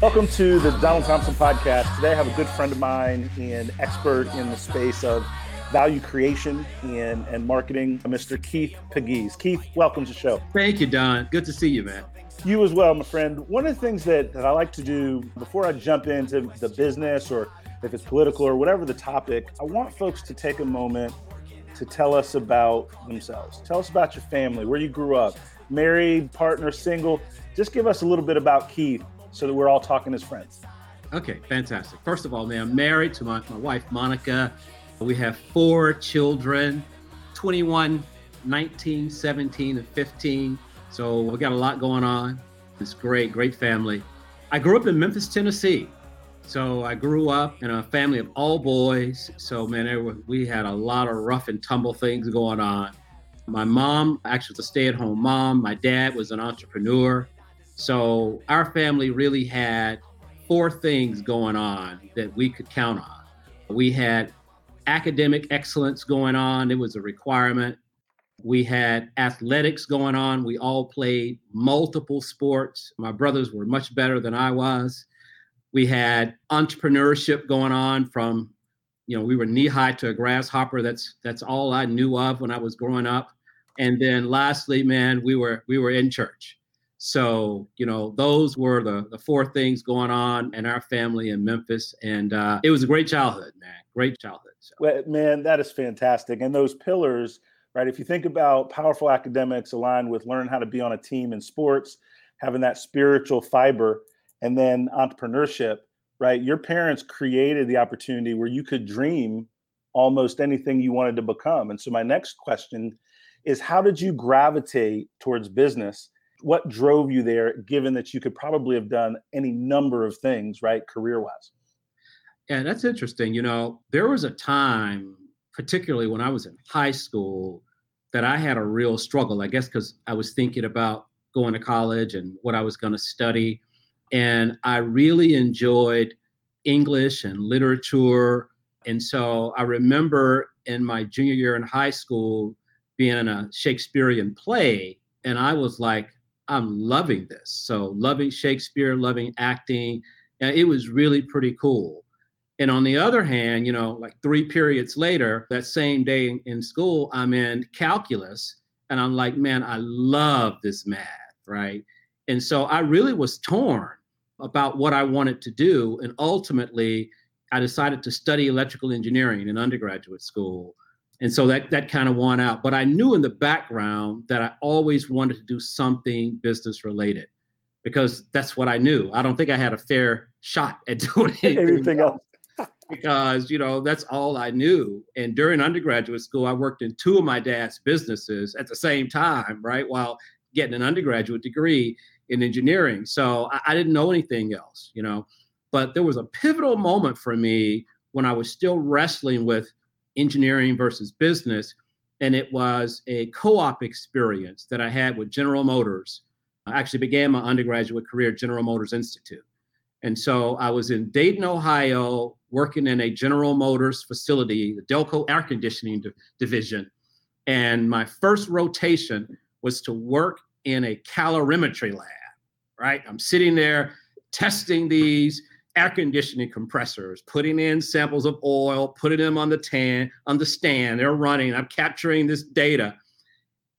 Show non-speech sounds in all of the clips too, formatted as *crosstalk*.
Welcome to the Donald Thompson podcast. Today I have a good friend of mine and expert in the space of value creation and, and marketing, Mr. Keith Pigues. Keith, welcome to the show. Thank you, Don. Good to see you, man. You as well, my friend. One of the things that, that I like to do before I jump into the business or if it's political or whatever the topic, I want folks to take a moment to tell us about themselves. Tell us about your family, where you grew up, married, partner, single. Just give us a little bit about Keith so that we're all talking as friends. Okay, fantastic. First of all, man, I'm married to my, my wife, Monica. We have four children 21, 19, 17, and 15. So we've got a lot going on. It's great, great family. I grew up in Memphis, Tennessee. So I grew up in a family of all boys. So man, we had a lot of rough and tumble things going on. My mom actually was a stay-at-home mom. My dad was an entrepreneur. So our family really had four things going on that we could count on. We had academic excellence going on, it was a requirement. We had athletics going on. We all played multiple sports. My brothers were much better than I was. We had entrepreneurship going on from, you know, we were knee high to a grasshopper. That's that's all I knew of when I was growing up. And then lastly, man, we were we were in church. So, you know, those were the, the four things going on in our family in Memphis. And uh, it was a great childhood, man. Great childhood. So. Well, man, that is fantastic. And those pillars, right? If you think about powerful academics aligned with learning how to be on a team in sports, having that spiritual fiber, and then entrepreneurship, right? Your parents created the opportunity where you could dream almost anything you wanted to become. And so, my next question is how did you gravitate towards business? What drove you there, given that you could probably have done any number of things, right, career wise? Yeah, that's interesting. You know, there was a time, particularly when I was in high school, that I had a real struggle, I guess, because I was thinking about going to college and what I was going to study. And I really enjoyed English and literature. And so I remember in my junior year in high school being in a Shakespearean play, and I was like, I'm loving this. So loving Shakespeare, loving acting. And it was really pretty cool. And on the other hand, you know, like three periods later, that same day in school, I'm in calculus and I'm like, man, I love this math, right? And so I really was torn about what I wanted to do. And ultimately, I decided to study electrical engineering in undergraduate school. And so that that kind of won out. But I knew in the background that I always wanted to do something business related because that's what I knew. I don't think I had a fair shot at *laughs* doing anything, anything else. *laughs* because you know that's all I knew. And during undergraduate school, I worked in two of my dad's businesses at the same time, right, while getting an undergraduate degree in engineering. So I, I didn't know anything else, you know. But there was a pivotal moment for me when I was still wrestling with engineering versus business. and it was a co-op experience that I had with General Motors. I actually began my undergraduate career at General Motors Institute. And so I was in Dayton, Ohio, working in a General Motors facility, the Delco air conditioning di- division. And my first rotation was to work in a calorimetry lab, right? I'm sitting there testing these air conditioning compressors, putting in samples of oil, putting them on the tan on the stand. They're running. I'm capturing this data.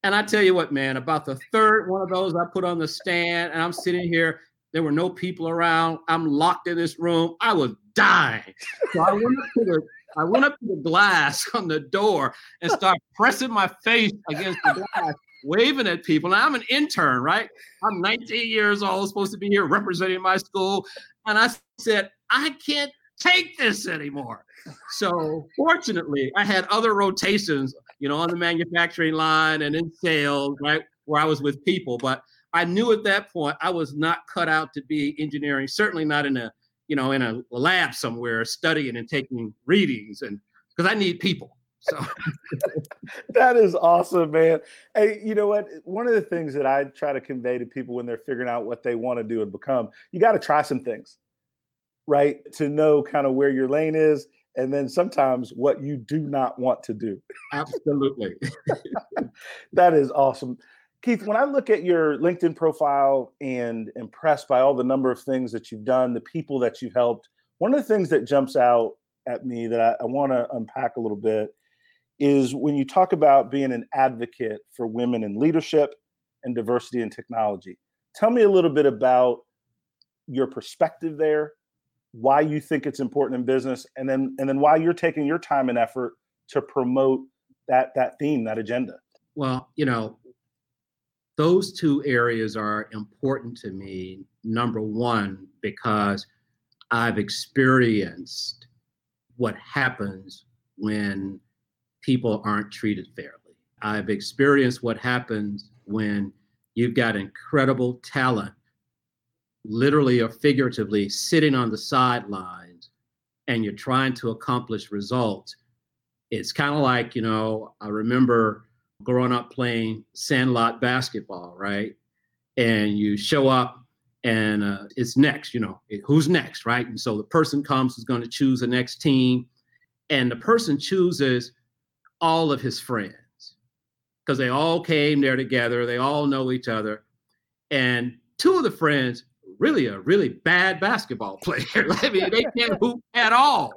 And I tell you what, man, about the third one of those I put on the stand, and I'm sitting here. There were no people around. I'm locked in this room. I was dying. So I went up to the I went up to the glass on the door and started pressing my face against the glass, waving at people. Now I'm an intern, right? I'm 19 years old, supposed to be here representing my school. And I said, I can't take this anymore. So fortunately, I had other rotations, you know, on the manufacturing line and in sales, right, where I was with people. But I knew at that point I was not cut out to be engineering, certainly not in a, you know, in a lab somewhere studying and taking readings and because I need people. So *laughs* that is awesome, man. Hey, you know what? One of the things that I try to convey to people when they're figuring out what they want to do and become, you got to try some things, right? To know kind of where your lane is and then sometimes what you do not want to do. absolutely. *laughs* *laughs* that is awesome. Keith, when I look at your LinkedIn profile and impressed by all the number of things that you've done, the people that you've helped, one of the things that jumps out at me that I, I want to unpack a little bit is when you talk about being an advocate for women in leadership and diversity in technology. Tell me a little bit about your perspective there, why you think it's important in business, and then and then why you're taking your time and effort to promote that that theme, that agenda. Well, you know, those two areas are important to me. Number one, because I've experienced what happens when people aren't treated fairly. I've experienced what happens when you've got incredible talent, literally or figuratively, sitting on the sidelines and you're trying to accomplish results. It's kind of like, you know, I remember growing up playing sandlot basketball, right? And you show up and uh, it's next, you know, who's next, right? And so the person comes who's going to choose the next team, and the person chooses all of his friends because they all came there together. They all know each other. And two of the friends really are really bad basketball *laughs* players. I mean, they can't *laughs* hoop at all.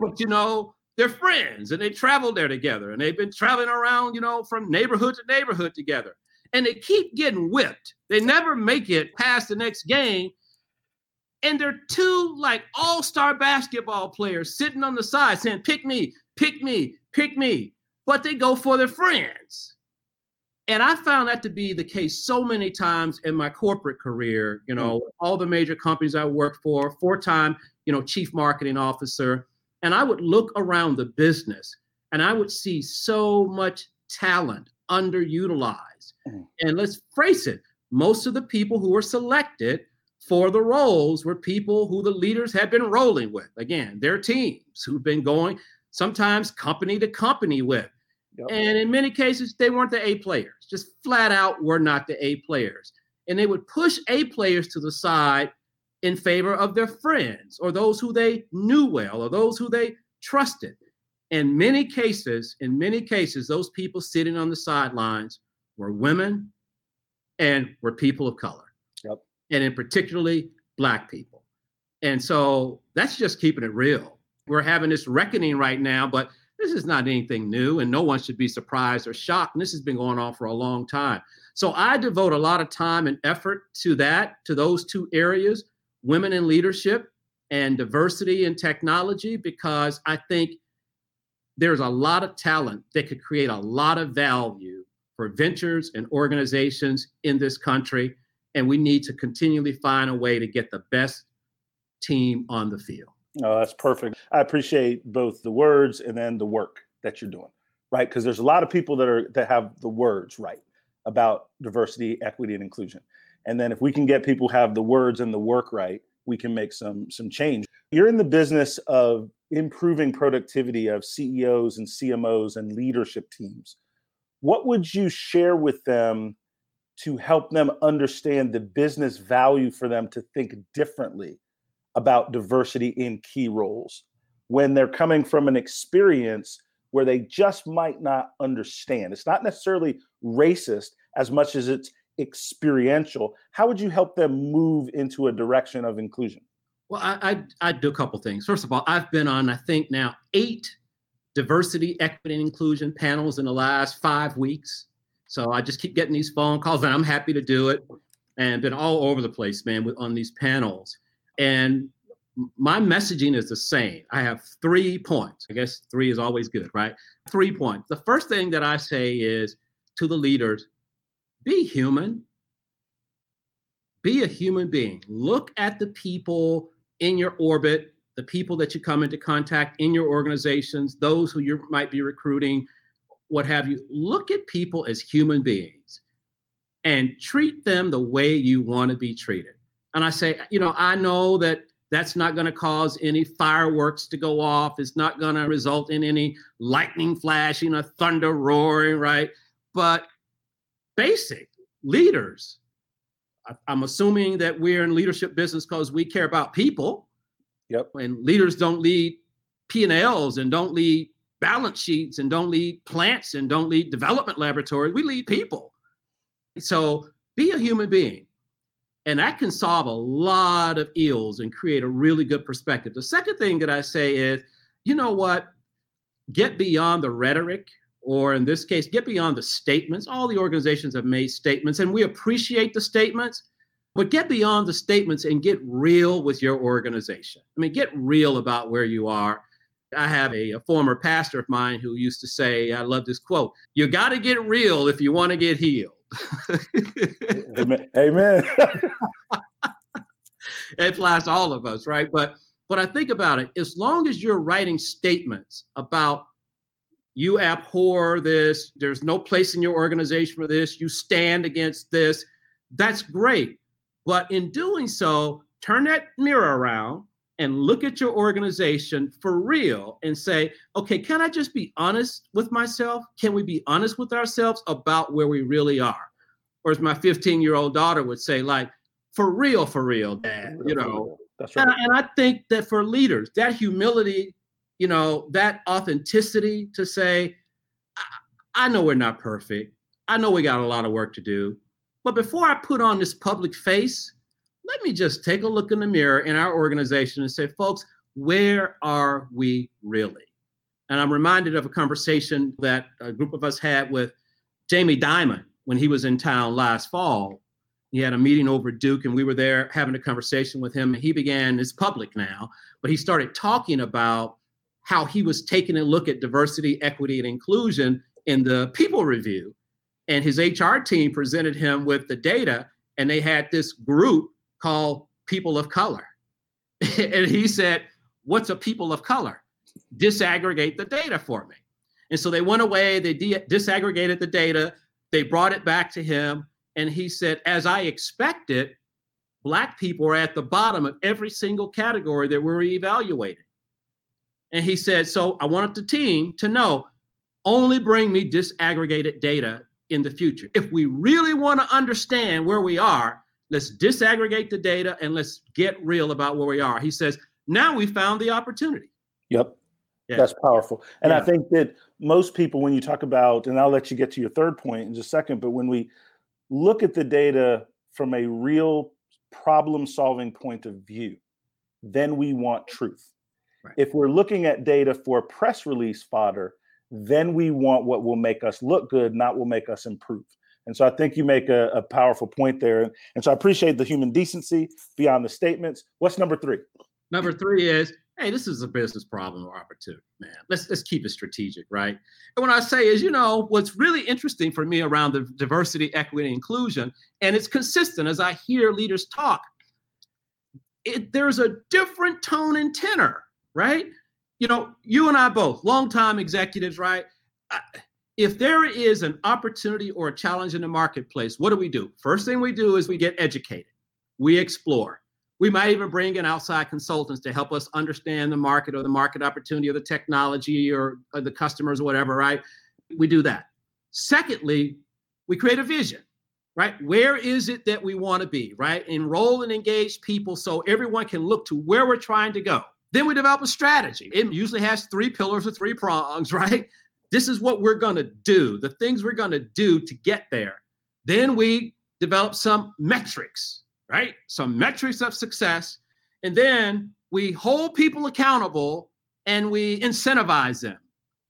But you know, they're friends and they travel there together and they've been traveling around, you know, from neighborhood to neighborhood together. And they keep getting whipped. They never make it past the next game. And they're two like all-star basketball players sitting on the side saying, pick me, pick me, pick me but they go for their friends. And I found that to be the case so many times in my corporate career, you know, mm. all the major companies I worked for, four-time, you know, chief marketing officer, and I would look around the business and I would see so much talent underutilized. Mm. And let's face it, most of the people who were selected for the roles were people who the leaders had been rolling with. Again, their teams who've been going sometimes company to company with. Yep. And in many cases, they weren't the A players, just flat out were not the A players. And they would push A players to the side in favor of their friends or those who they knew well or those who they trusted. In many cases, in many cases, those people sitting on the sidelines were women and were people of color. Yep. And in particularly black people. And so that's just keeping it real. We're having this reckoning right now, but this is not anything new, and no one should be surprised or shocked. And this has been going on for a long time. So I devote a lot of time and effort to that, to those two areas women in leadership and diversity in technology, because I think there's a lot of talent that could create a lot of value for ventures and organizations in this country. And we need to continually find a way to get the best team on the field. Oh, that's perfect. I appreciate both the words and then the work that you're doing, right? Because there's a lot of people that are that have the words right about diversity, equity, and inclusion. And then if we can get people have the words and the work right, we can make some some change. You're in the business of improving productivity of CEOs and CMOs and leadership teams. what would you share with them to help them understand the business value for them to think differently about diversity in key roles when they're coming from an experience where they just might not understand. It's not necessarily racist as much as it's experiential. How would you help them move into a direction of inclusion? Well, I, I, I do a couple things. First of all, I've been on, I think now, eight diversity, equity, and inclusion panels in the last five weeks. So I just keep getting these phone calls, and I'm happy to do it. And been all over the place, man, with on these panels. And my messaging is the same. I have three points. I guess three is always good, right? Three points. The first thing that I say is to the leaders be human, be a human being. Look at the people in your orbit, the people that you come into contact in your organizations, those who you might be recruiting, what have you. Look at people as human beings and treat them the way you want to be treated. And I say, you know, I know that that's not going to cause any fireworks to go off. It's not going to result in any lightning flashing or thunder roaring, right? But basic leaders, I'm assuming that we're in leadership business because we care about people. Yep. And leaders don't lead P&Ls and don't lead balance sheets and don't lead plants and don't lead development laboratories. We lead people. So be a human being. And that can solve a lot of ills and create a really good perspective. The second thing that I say is, you know what? Get beyond the rhetoric, or in this case, get beyond the statements. All the organizations have made statements, and we appreciate the statements, but get beyond the statements and get real with your organization. I mean, get real about where you are. I have a, a former pastor of mine who used to say, I love this quote, you got to get real if you want to get healed. *laughs* Amen. Amen. *laughs* it applies to all of us, right? But but I think about it, as long as you're writing statements about you abhor this, there's no place in your organization for this, you stand against this, that's great. But in doing so, turn that mirror around and look at your organization for real and say, okay, can I just be honest with myself? Can we be honest with ourselves about where we really are? Or as my 15 year old daughter would say, like, for real, for real, dad, you know. That's right. And, and I think that for leaders, that humility, you know, that authenticity to say, I, I know we're not perfect. I know we got a lot of work to do. But before I put on this public face, let me just take a look in the mirror in our organization and say, folks, where are we really? And I'm reminded of a conversation that a group of us had with Jamie Dimon when he was in town last fall. He had a meeting over Duke, and we were there having a conversation with him. And he began, it's public now, but he started talking about how he was taking a look at diversity, equity, and inclusion in the people review. And his HR team presented him with the data, and they had this group called people of color. *laughs* and he said, What's a people of color? Disaggregate the data for me. And so they went away, they de- disaggregated the data, they brought it back to him, and he said, As I expected, Black people are at the bottom of every single category that we're evaluating. And he said, So I wanted the team to know only bring me disaggregated data in the future. If we really want to understand where we are, Let's disaggregate the data and let's get real about where we are. He says, now we found the opportunity. Yep. Yeah. That's powerful. And yeah. I think that most people, when you talk about, and I'll let you get to your third point in just a second, but when we look at the data from a real problem solving point of view, then we want truth. Right. If we're looking at data for press release fodder, then we want what will make us look good, not will make us improve. And so I think you make a, a powerful point there. And so I appreciate the human decency beyond the statements. What's number three? Number three is, hey, this is a business problem or opportunity, man. Let's let's keep it strategic, right? And what I say is, you know, what's really interesting for me around the diversity, equity, inclusion, and it's consistent as I hear leaders talk. It, there's a different tone and tenor, right? You know, you and I both, longtime executives, right? I, if there is an opportunity or a challenge in the marketplace, what do we do? First thing we do is we get educated, we explore. We might even bring in outside consultants to help us understand the market or the market opportunity or the technology or, or the customers or whatever, right? We do that. Secondly, we create a vision, right? Where is it that we want to be, right? Enroll and engage people so everyone can look to where we're trying to go. Then we develop a strategy. It usually has three pillars or three prongs, *laughs* right? This is what we're going to do, the things we're going to do to get there. Then we develop some metrics, right? Some metrics of success. And then we hold people accountable and we incentivize them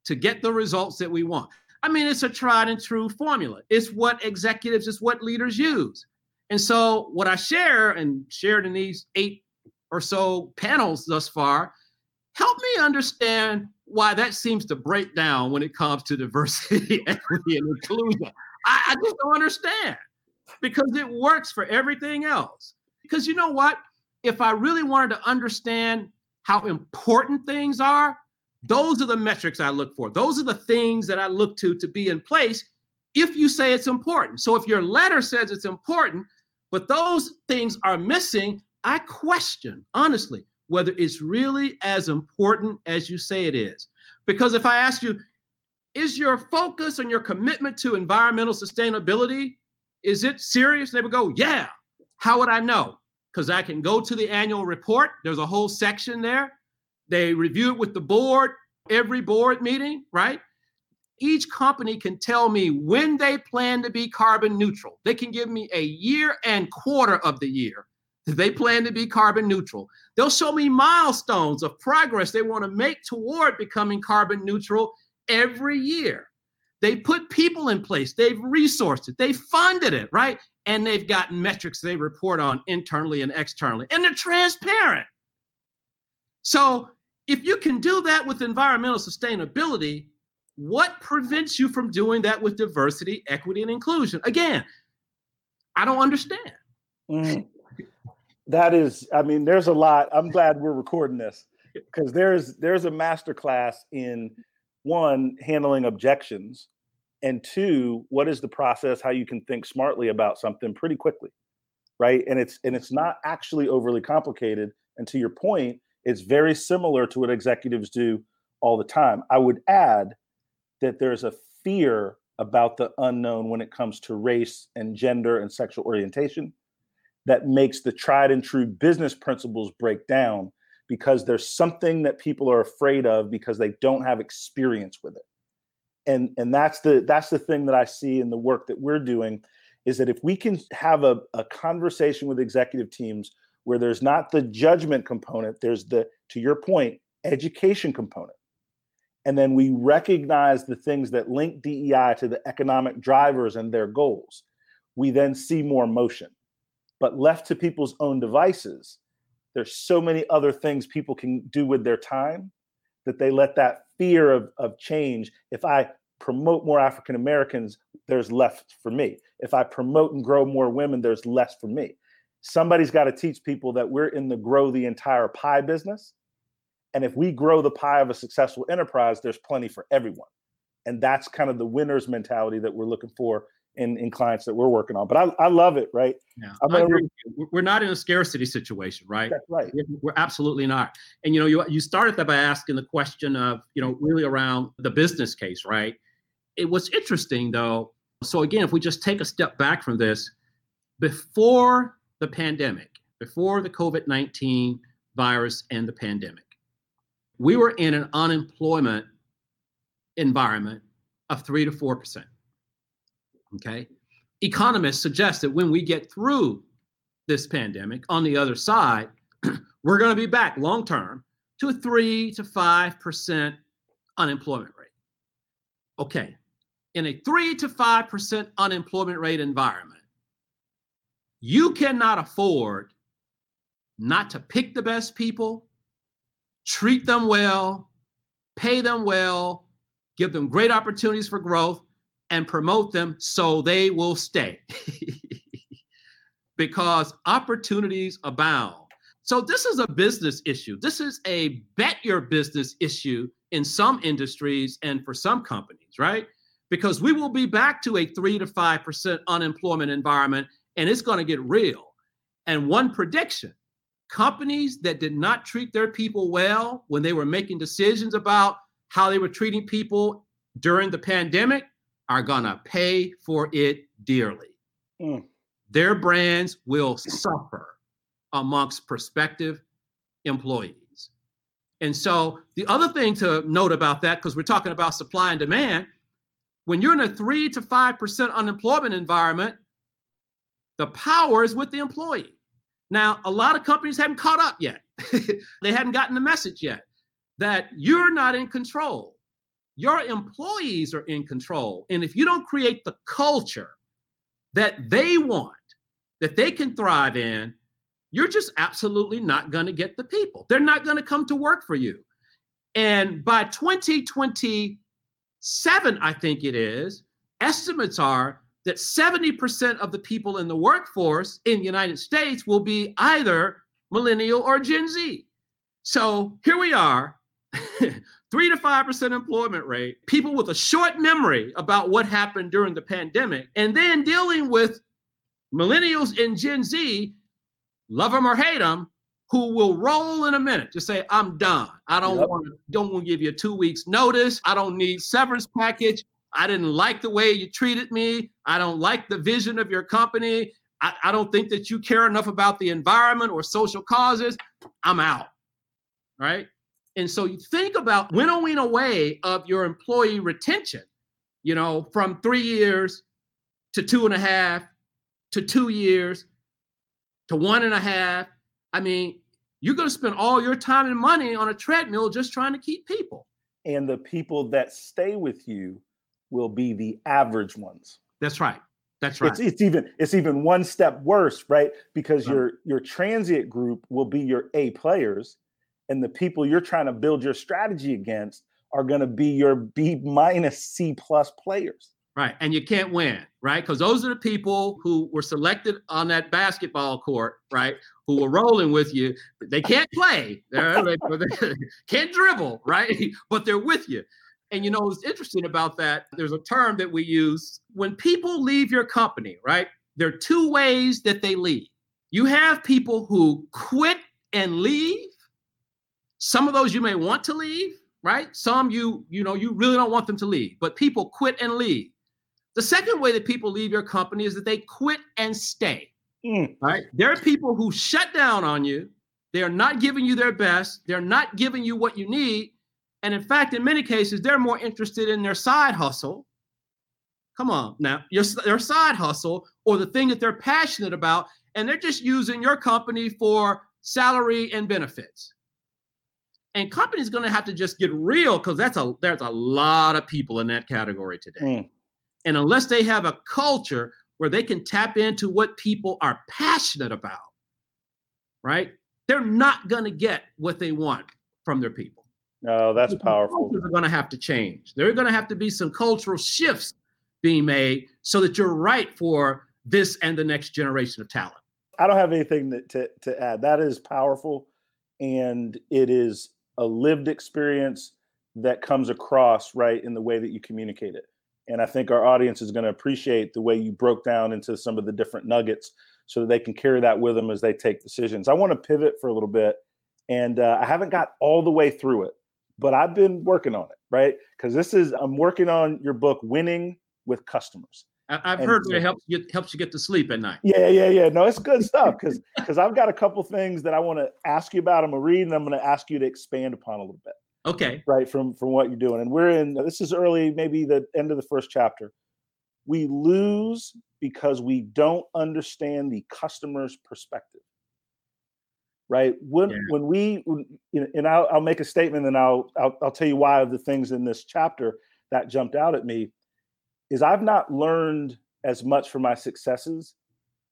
to get the results that we want. I mean, it's a tried and true formula. It's what executives, it's what leaders use. And so, what I share and shared in these eight or so panels thus far, help me understand why that seems to break down when it comes to diversity, *laughs* equity, and inclusion. I, I just don't understand because it works for everything else. Because you know what? If I really wanted to understand how important things are, those are the metrics I look for. Those are the things that I look to to be in place if you say it's important. So if your letter says it's important, but those things are missing, I question, honestly, whether it's really as important as you say it is. Because if I ask you, is your focus and your commitment to environmental sustainability, is it serious? They would go, yeah. How would I know? Because I can go to the annual report. There's a whole section there. They review it with the board, every board meeting, right? Each company can tell me when they plan to be carbon neutral. They can give me a year and quarter of the year they plan to be carbon neutral. They'll show me milestones of progress they want to make toward becoming carbon neutral every year. They put people in place, they've resourced it, they funded it, right? And they've got metrics they report on internally and externally, and they're transparent. So, if you can do that with environmental sustainability, what prevents you from doing that with diversity, equity, and inclusion? Again, I don't understand. Mm that is i mean there's a lot. I'm glad we're recording this because there's there's a master class in one handling objections and two what is the process how you can think smartly about something pretty quickly right? And it's and it's not actually overly complicated and to your point it's very similar to what executives do all the time. I would add that there's a fear about the unknown when it comes to race and gender and sexual orientation that makes the tried and true business principles break down because there's something that people are afraid of because they don't have experience with it. And and that's the that's the thing that i see in the work that we're doing is that if we can have a, a conversation with executive teams where there's not the judgment component there's the to your point education component. And then we recognize the things that link dei to the economic drivers and their goals. We then see more motion but left to people's own devices, there's so many other things people can do with their time that they let that fear of, of change. If I promote more African Americans, there's less for me. If I promote and grow more women, there's less for me. Somebody's got to teach people that we're in the grow the entire pie business. And if we grow the pie of a successful enterprise, there's plenty for everyone. And that's kind of the winner's mentality that we're looking for in, in clients that we're working on. But I, I love it, right? Yeah, I agree. We're not in a scarcity situation, right? That's right. We're absolutely not. And you know, you you started that by asking the question of, you know, really around the business case, right? It was interesting though. So again, if we just take a step back from this, before the pandemic, before the COVID-19 virus and the pandemic, we were in an unemployment environment of three to four percent. Okay. Economists suggest that when we get through this pandemic on the other side, *clears throat* we're going to be back long term to a three to five percent unemployment rate. Okay. In a three to five percent unemployment rate environment, you cannot afford not to pick the best people, treat them well, pay them well, give them great opportunities for growth, and promote them so they will stay *laughs* because opportunities abound. So, this is a business issue. This is a bet your business issue in some industries and for some companies, right? Because we will be back to a three to 5% unemployment environment and it's going to get real. And one prediction companies that did not treat their people well when they were making decisions about how they were treating people during the pandemic are going to pay for it dearly. Mm. Their brands will suffer amongst prospective employees. And so, the other thing to note about that, because we're talking about supply and demand, when you're in a three to 5% unemployment environment, the power is with the employee. Now, a lot of companies haven't caught up yet. *laughs* they hadn't gotten the message yet that you're not in control. Your employees are in control. And if you don't create the culture that they want, that they can thrive in, you're just absolutely not going to get the people. They're not going to come to work for you. And by 2027, I think it is, estimates are that 70% of the people in the workforce in the United States will be either millennial or Gen Z. So here we are, *laughs* three to 5% employment rate, people with a short memory about what happened during the pandemic, and then dealing with millennials and Gen Z, love them or hate them, who will roll in a minute to say, I'm done. I don't Yep. want to don't want to give you a two weeks notice. I don't need severance package. I didn't like the way you treated me. I don't like the vision of your company. I, I don't think that you care enough about the environment or social causes. I'm out. Right. And so you think about winnowing away of your employee retention, you know, from three years to two and a half to two years to one and a half. I mean, you're going to spend all your time and money on a treadmill just trying to keep people. And the people that stay with you will be the average ones. That's right. That's right. It's, it's even it's even one step worse, right? Because Right. your your transient group will be your A players, and the people you're trying to build your strategy against are going to be your B minus C plus players. Right. And you can't win, right? Because those are the people who were selected on that basketball court, right? Who were rolling with you. They can't play, They're- *laughs* can't dribble, right? *laughs* But they're with you. And you know, what's interesting about that, there's a term that we use when people leave your company, right? There are two ways that they leave. You have people who quit and leave. Some of those you may want to leave, right? Some you, you know, you really don't want them to leave, but people quit and leave. The second way that people leave your company is that they quit and stay. Mm. Right? There are people who shut down on you. They are not giving you their best. They're not giving you what you need. And in fact, in many cases, they're more interested in their side hustle. Come on now, your, their side hustle or the thing that they're passionate about, and they're just using your company for salary and benefits. And companies going to have to just get real because that's a there's a lot of people in that category today. Mm. And unless they have a culture where they can tap into what people are passionate about, right? They're not going to get what they want from their people. No, that's So powerful. they're going to have to change. There are going to have to be some cultural shifts being made so that you're right for this and the next generation of talent. I don't have anything that, to, to add. That is powerful. And it is a lived experience that comes across right in the way that you communicate it. And I think our audience is going to appreciate the way you broke down into some of the different nuggets so that they can carry that with them as they take decisions. I want to pivot for a little bit. And uh, I haven't got all the way through it, but I've been working on it, right? Because this is, I'm working on your book, Winning with Customers. I, I've And heard that it helps you helps you get to sleep at night. Yeah, yeah, yeah. No, it's good stuff because because I've got a couple things that I want to ask you about. I'm gonna read and I'm gonna ask you to expand upon a little bit, Okay. right? From from what you're doing. And we're in this is early, maybe the end of the first chapter. We lose because we don't understand the customer's perspective. Right. When Yeah. when we when, you know, and I'll, I'll make a statement and I'll, I'll I'll tell you why of the things in this chapter that jumped out at me is I've not learned as much from my successes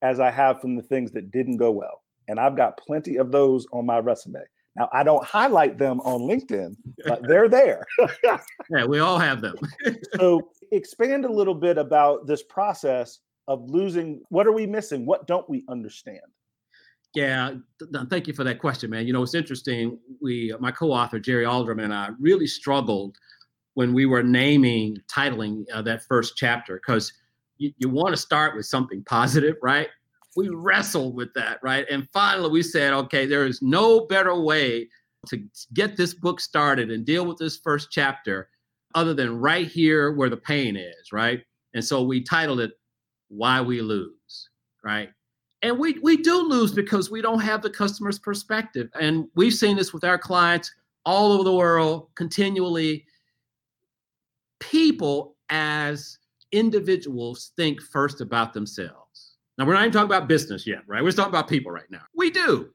as I have from the things that didn't go well. And I've got plenty of those on my resume. Now, I don't highlight them on LinkedIn, but *laughs* they're there. Yeah, we all have them. *laughs* so, expand a little bit about this process of losing. What are we missing? What don't we understand? Yeah, th- th- thank you for that question, man. You know, it's interesting. We, my co-author Jerry Alderman and I, really struggled when we were naming, titling uh, that first chapter because you, you want to start with something positive, right? We wrestled with that, right? And finally, we said, okay, there is no better way to get this book started and deal with this first chapter other than right here where the pain is, right? And so we titled it Why We Lose, right? And we we do lose because we don't have the customer's perspective. And we've seen this with our clients all over the world continually. People as individuals think first about themselves. Now, we're not even talking about business yet, right? We're talking about people right now. We do.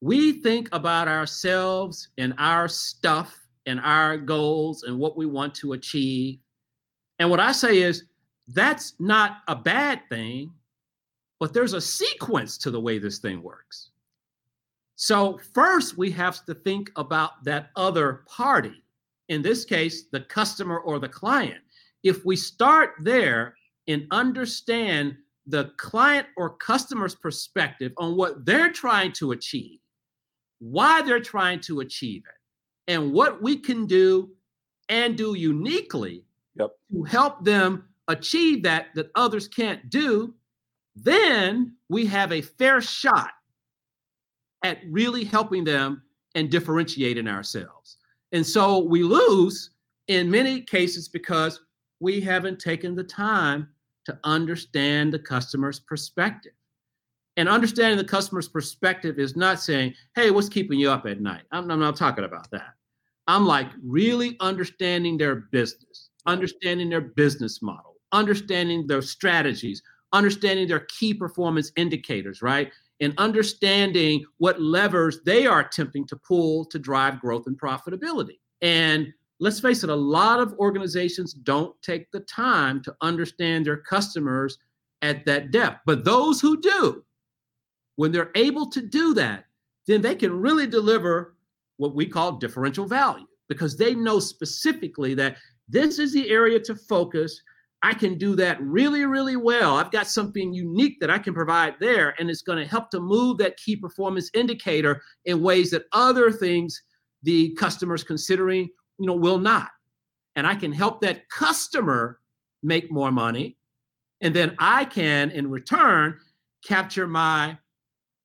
We think about ourselves and our stuff and our goals and what we want to achieve. And what I say is that's not a bad thing, but there's a sequence to the way this thing works. So, first, we have to think about that other party, in this case, the customer or the client. If we start there and understand the client or customer's perspective on what they're trying to achieve, why they're trying to achieve it, and what we can do and do uniquely Yep. to help them achieve that that others can't do, then we have a fair shot at really helping them and differentiating ourselves. And so we lose in many cases because we haven't taken the time to understand the customer's perspective. And understanding the customer's perspective is not saying, hey, what's keeping you up at night? I'm, I'm not talking about that. I'm like really understanding their business, understanding their business model, understanding their strategies, understanding their key performance indicators, right? And understanding what levers they are attempting to pull to drive growth and profitability. And let's face it, a lot of organizations don't take the time to understand their customers at that depth. But those who do, when they're able to do that, then they can really deliver what we call differential value because they know specifically that this is the area to focus. I can do that really, really well. I've got something unique that I can provide there, and it's going to help to move that key performance indicator in ways that other things the customers considering, you know, will not. And I can help that customer make more money, and then I can, in return, capture my,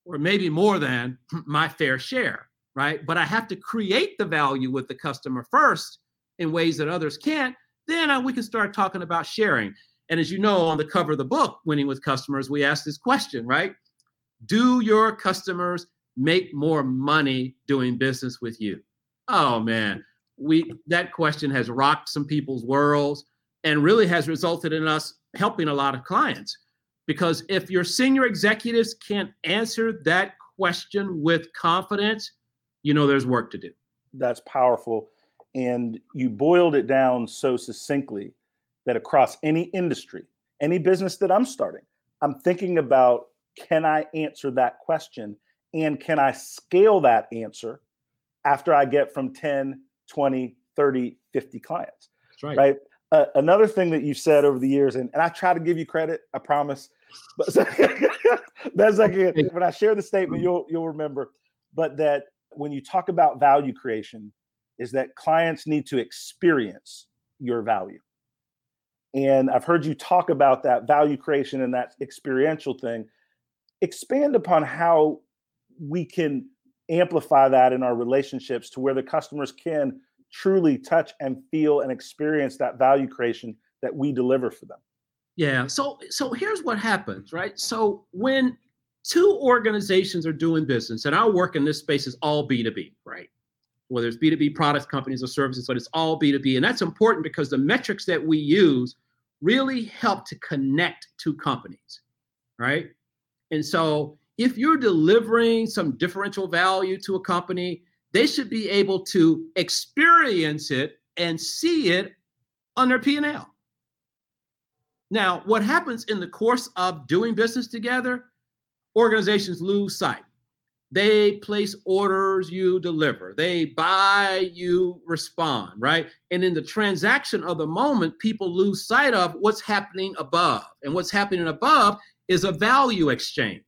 or maybe more than *clears throat* my fair share, right? But I have to create the value with the customer first in ways that others can't then uh, we can start talking about sharing. And as you know, on the cover of the book, Winning with Customers, we ask this question, right? Do your customers make more money doing business with you? Oh man, we that question has rocked some people's worlds and really has resulted in us helping a lot of clients. Because if your senior executives can't answer that question with confidence, you know there's work to do. That's powerful and you boiled it down so succinctly that across any industry, any business that I'm starting, I'm thinking about can I answer that question and can I scale that answer after I get from 10, 20, 30, 50 clients? That's right. Right. Uh, another thing that you've said over the years, and, and I try to give you credit, I promise. But *laughs* that's like when I share the statement, you'll you'll remember. But that when you talk about value creation, is that clients need to experience your value. And I've heard you talk about that value creation and that experiential thing. Expand upon how we can amplify that in our relationships to where the customers can truly touch and feel and experience that value creation that we deliver for them. Yeah. So so here's what happens, right? So when two organizations are doing business, and our work in this space is all B2B, right? Whether it's B2B products, companies, or services, but it's all B2B. And that's important because the metrics that we use really help to connect two companies, right? And so if you're delivering some differential value to a company, they should be able to experience it and see it on their P&L. Now, what happens in the course of doing business together, organizations lose sight. They place orders, you deliver. They buy, you respond, right? And in the transaction of the moment, people lose sight of what's happening above. And what's happening above is a value exchange,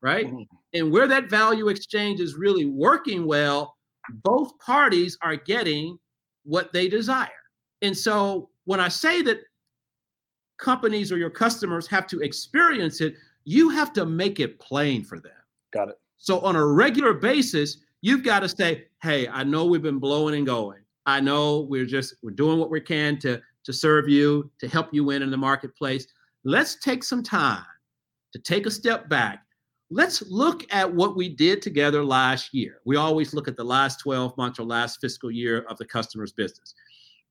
right? Mm-hmm. And where that value exchange is really working well, both parties are getting what they desire. And so when I say that companies or your customers have to experience it, you have to make it plain for them. Got it. So on a regular basis, you've got to say, hey, I know we've been blowing and going. I know we're just we're doing what we can to to serve you, to help you win in the marketplace. Let's take some time to take a step back. Let's look at what we did together last year. We always look at the last 12 months or last fiscal year of the customer's business.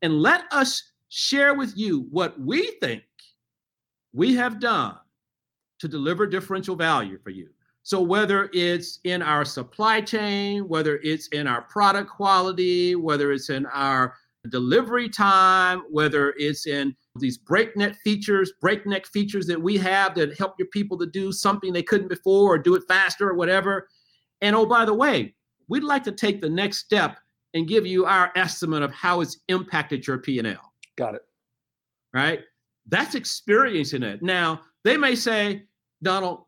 And let us share with you what we think we have done to deliver differential value for you. So, whether it's in our supply chain, whether it's in our product quality, whether it's in our delivery time, whether it's in these breakneck features, breakneck features that we have that help your people to do something they couldn't before or do it faster or whatever. And oh, by the way, we'd like to take the next step and give you our estimate of how it's impacted your P&L. Got it. Right? That's experiencing it. Now, they may say, Donald,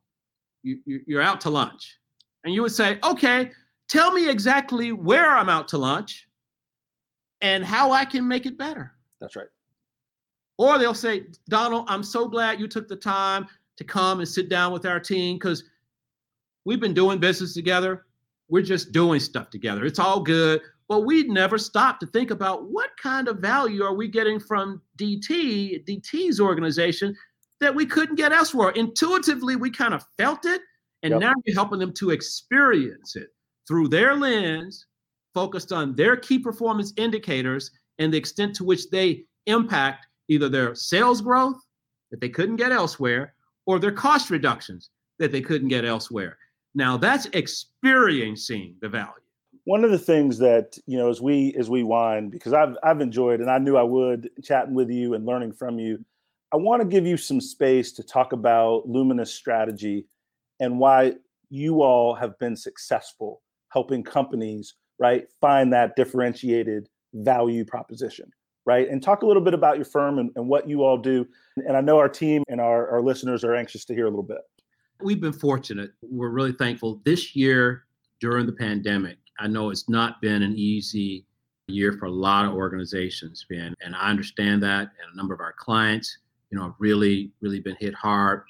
you, you're out to lunch. And you would say, okay, tell me exactly where I'm out to lunch and how I can make it better. That's right. Or they'll say, Donald, I'm so glad you took the time to come and sit down with our team because we've been doing business together. We're just doing stuff together. It's all good. But we'd never stop to think about what kind of value are we getting from DT, DT's organization that we couldn't get elsewhere. Intuitively, we kind of felt it, and yep. now you're helping them to experience it through their lens, focused on their key performance indicators and the extent to which they impact either their sales growth that they couldn't get elsewhere or their cost reductions that they couldn't get elsewhere. Now that's experiencing the value. One of the things that, you know, as we as we wind, because I've I've enjoyed and I knew I would chatting with you and learning from you. I want to give you some space to talk about Luminas strategy and why you all have been successful helping companies, right, find that differentiated value proposition right? And talk a little bit about your firm and, and what you all do. And I know our team and our, our listeners are anxious to hear a little bit. We've been fortunate. We're really thankful. This year, during the pandemic, I know it's not been an easy year for a lot of organizations, Ben, and I understand that. And a number of our clients, you know, really, really been hit hard.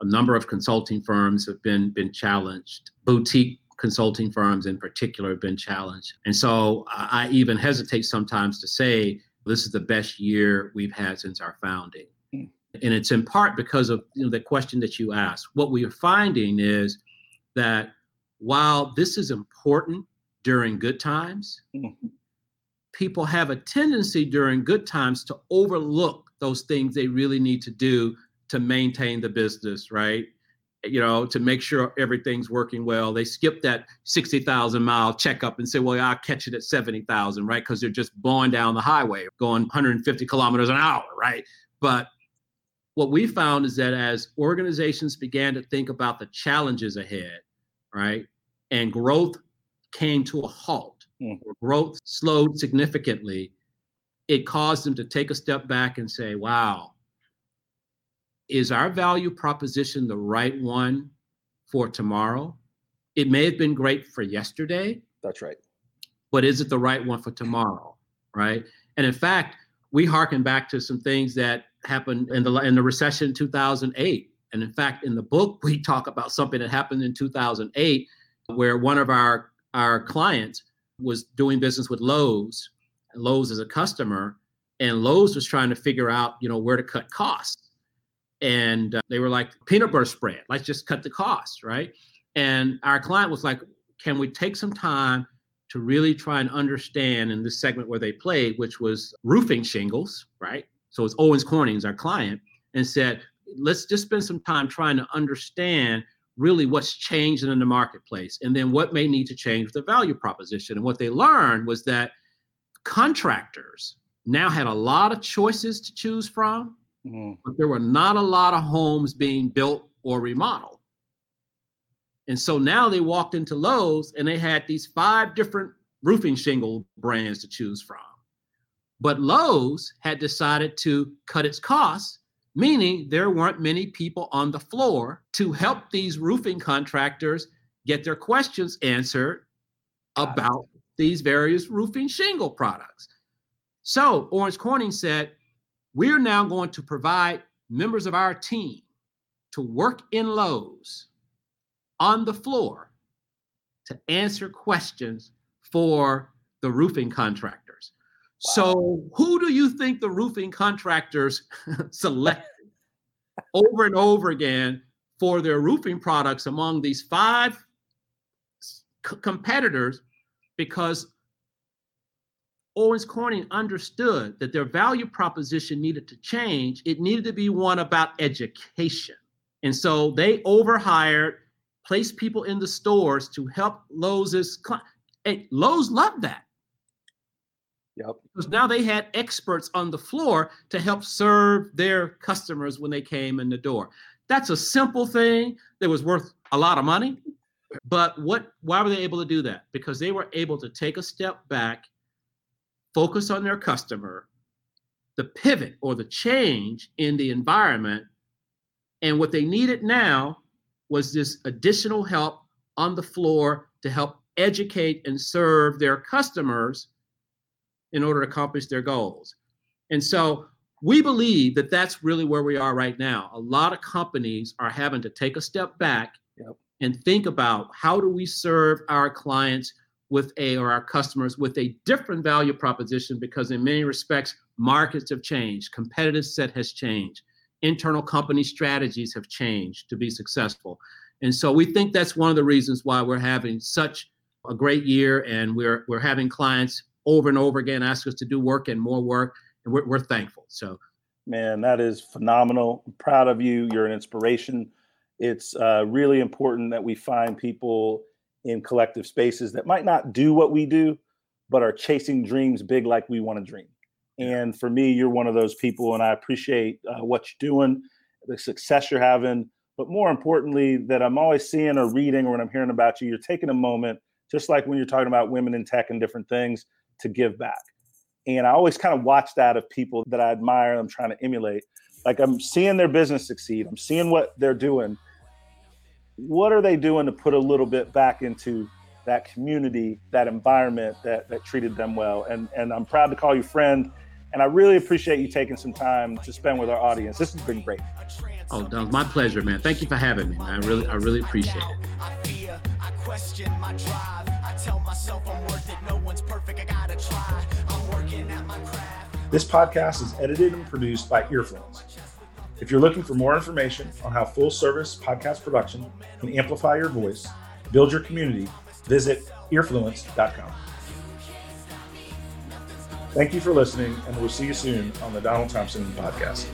A number of consulting firms have been been challenged. Boutique consulting firms in particular have been challenged. And so I even hesitate sometimes to say this is the best year we've had since our founding. Mm. And it's in part because of you know, the question that you asked. What we are finding is that while this is important during good times, mm. people have a tendency during good times to overlook those things they really need to do to maintain the business, right? you know, to make sure everything's working well. They skip that 60,000 mile checkup and say, well, I'll catch it at 70,000, right? Because they're just blowing down the highway, going 150 kilometers an hour, right? But what we found is that as organizations began to think about the challenges ahead, right, and growth came to a halt, mm. growth slowed significantly, it caused them to take a step back and say, wow, is our value proposition the right one for tomorrow? It may have been great for yesterday. That's right. But is it the right one for tomorrow? Right. And in fact, we harken back to some things that happened in the in the recession 2008. And in fact, in the book, we talk about something that happened in 2008, where one of our our clients was doing business with Lowe's. Lowe's is a customer, and Lowe's was trying to figure out, you know, where to cut costs. And uh, they were like peanut butter spread let's just cut the cost right? And our client was like can we take some time to really try and understand in this segment where they played which was roofing shingles right? So it's owens corning's our client and said let's just spend some time trying to understand really what's changed in the marketplace and then what may need to change with the value proposition. And what they learned was that contractors now had a lot of choices to choose from Mm-hmm. But there were not a lot of homes being built or remodeled. And so now they walked into Lowe's and they had these five different roofing shingle brands to choose from. But Lowe's had decided to cut its costs, meaning there weren't many people on the floor to help these roofing contractors get their questions answered about these various roofing shingle products. So Owens Corning said, we're now going to provide members of our team to work in Lowe's on the floor to answer questions for the roofing contractors. So, who do you think the roofing contractors *laughs* select over and over again for their roofing products among these five c- competitors? Because Owens Corning understood that their value proposition needed to change. It needed to be one about education. And so they overhired, placed people in the stores to help Lowe's. And Lowe's loved that. Yep. Because now they had experts on the floor to help serve their customers when they came in the door. That's a simple thing that was worth a lot of money. But what why were they able to do that? Because they were able to take a step back, focus on their customer, the pivot or the change in the environment. And what they needed now was this additional help on the floor to help educate and serve their customers in order to accomplish their goals. And so we believe that that's really where we are right now. A lot of companies are having to take a step back Yep. And think about how do we serve our clients with a or our customers with a different value proposition because in many respects markets have changed, competitive set has changed, internal company strategies have changed to be successful. And so we think that's one of the reasons why we're having such a great year and we're we're having clients over and over again ask us to do work and more work and we're, we're thankful so Man, that is phenomenal. I'm proud of you. You're an inspiration. It's uh, really important that we find people in collective spaces that might not do what we do, but are chasing dreams big like we want to dream. And for me, you're one of those people, and I appreciate uh, what you're doing, the success you're having. But more importantly, that I'm always seeing or reading or when I'm hearing about you, you're taking a moment, just like when you're talking about women in tech and different things, to give back. And I always kind of watch that of people that I admire, and I'm trying to emulate. Like I'm seeing their business succeed, I'm seeing what they're doing. What are they doing to put a little bit back into that community, that environment that, that treated them well? And, and I'm proud to call you friend. And I really appreciate you taking some time to spend with our audience. This has been great. oh that was my pleasure man thank you for having me man. i really i really appreciate it I fear, I question my drive. I tell myself I'm worth it. No one's perfect. I gotta try. I'm working at my craft. This podcast is edited and produced by Earfluence. If you're looking for more information on how full service podcast production can amplify your voice, build your community, visit earfluence.com. Thank you for listening, and we'll see you soon on the Donald Thompson Podcast.